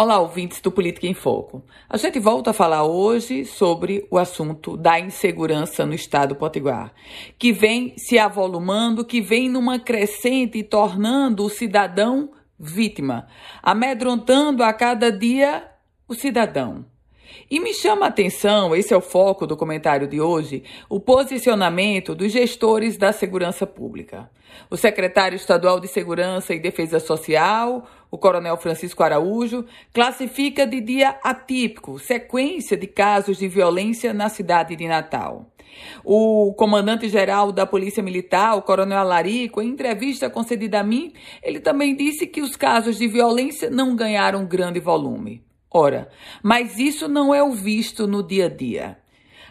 Olá, ouvintes do Política em Foco. A gente volta a falar hoje sobre o assunto da insegurança no estado potiguar, que vem se avolumando, que vem numa crescente e tornando o cidadão vítima, amedrontando a cada dia o cidadão. E me chama a atenção, esse é o foco do comentário de hoje, o posicionamento dos gestores da segurança pública. O secretário estadual de Segurança e Defesa Social, o coronel Francisco Araújo, classifica de dia atípico sequência de casos de violência na cidade de Natal. O comandante-geral da Polícia Militar, o coronel Alarico, em entrevista concedida a mim, ele também disse que os casos de violência não ganharam grande volume. Ora, mas isso não é o visto no dia a dia.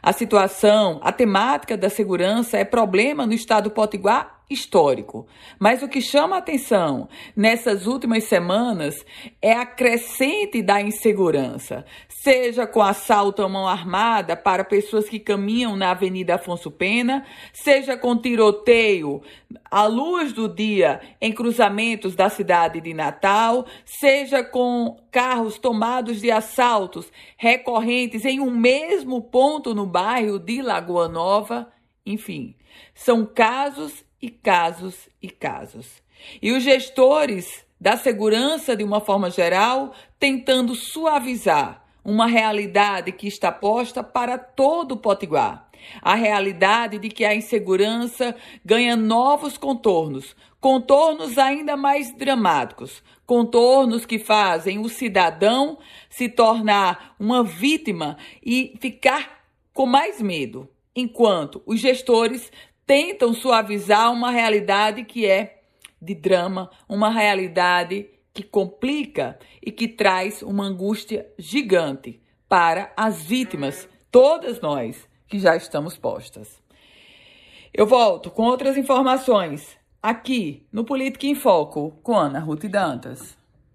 A situação, a temática da segurança é problema no estado potiguar histórico. Mas o que chama a atenção nessas últimas semanas é a crescente da insegurança, seja com assalto à mão armada para pessoas que caminham na Avenida Afonso Pena, seja com tiroteio à luz do dia em cruzamentos da cidade de Natal, seja com carros tomados de assaltos recorrentes em um mesmo ponto no bairro de Lagoa Nova, enfim, são casos e casos e casos. E os gestores da segurança, de uma forma geral, tentando suavizar uma realidade que está posta para todo o Potiguar. A realidade de que a insegurança ganha novos contornos, contornos ainda mais dramáticos, contornos que fazem o cidadão se tornar uma vítima e ficar com mais medo, enquanto os gestores tentam suavizar uma realidade que é de drama, uma realidade que complica e que traz uma angústia gigante para as vítimas, todas nós que já estamos postas. Eu volto com outras informações aqui no Política em Foco com Ana Ruth Dantas.